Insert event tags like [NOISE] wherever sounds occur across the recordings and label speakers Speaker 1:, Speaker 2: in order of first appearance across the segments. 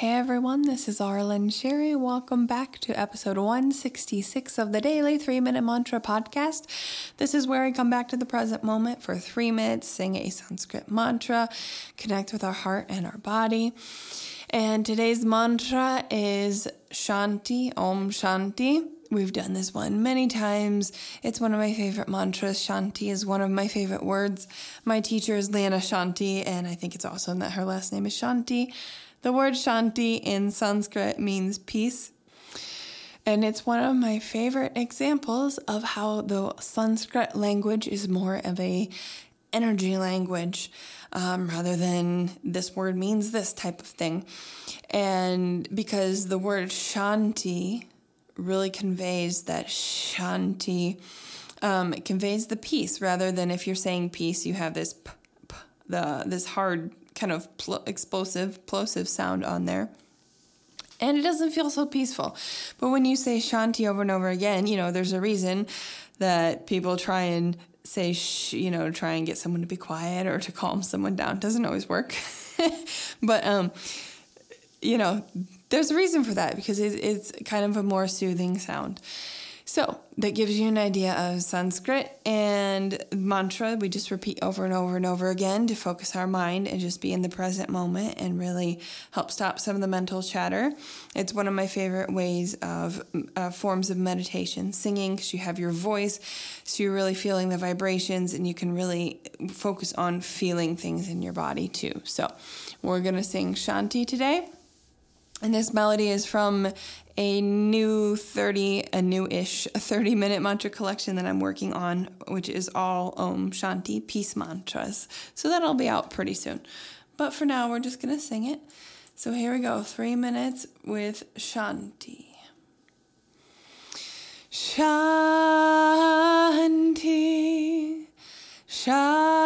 Speaker 1: Hey everyone, this is Aaralyn Shiri. Welcome back to episode 166 of the Daily 3 Minute Mantra Podcast. This is where I come back to the present moment for three minutes, sing a Sanskrit mantra, connect with our heart and our body. And today's mantra is Shanti, Om Shanti. We've done this one many times. It's one of my favorite mantras. Shanti is one of my favorite words. My teacher is Lana Shanti, and I think it's awesome that her last name is Shanti. The word Shanti in Sanskrit means peace. And it's one of my favorite examples of how the Sanskrit language is more of a energy language um, rather than this word means this type of thing. And because the word Shanti really conveys that Shanti, um, it conveys the peace rather than if you're saying peace, you have this p, p, the this hard kind of pl- explosive, plosive sound on there. And it doesn't feel so peaceful. But when you say Shanti over and over again, you know, there's a reason that people try and say, sh- you know, try and get someone to be quiet or to calm someone down. It doesn't always work. [LAUGHS] but, um, you know, there's a reason for that because it's kind of a more soothing sound. So that gives you an idea of Sanskrit and mantra. We just repeat over and over and over again to focus our mind and just be in the present moment and really help stop some of the mental chatter. It's one of my favorite ways of uh, forms of meditation. Singing, because you have your voice, so you're really feeling the vibrations and you can really focus on feeling things in your body too. So we're going to sing Shanti today. And this melody is from a new 30, a new-ish 30 minute mantra collection that I'm working on, which is all Om Shanti peace mantras. So that'll be out pretty soon. But for now, we're just going to sing it. So here we go, three minutes with Shanti. Shanti, Shanti,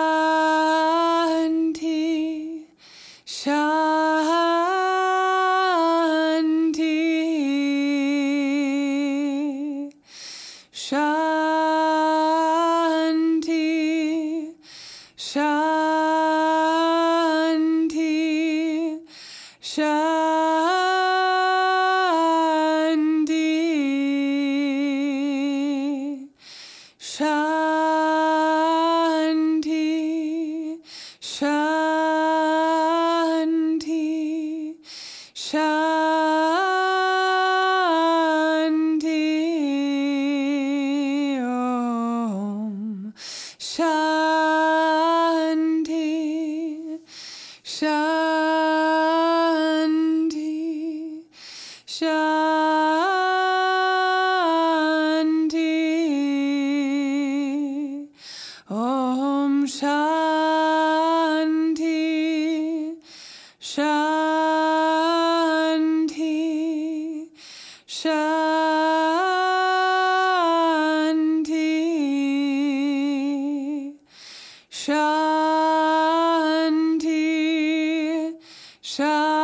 Speaker 1: Shanti, Shanti, Shanti, Shanti, Om, Shanti, Shanti, Shanti, Om Shanti, Shanti, Shanti, Shanti, Shanti,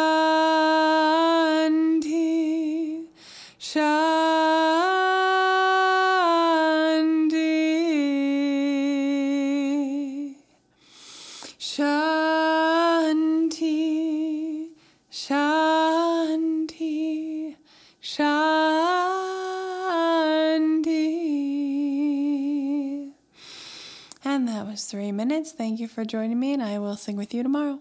Speaker 1: Shanti. Shanti. Shanti. Shanti. And that was three minutes. Thank you for joining me, and I will sing with you tomorrow.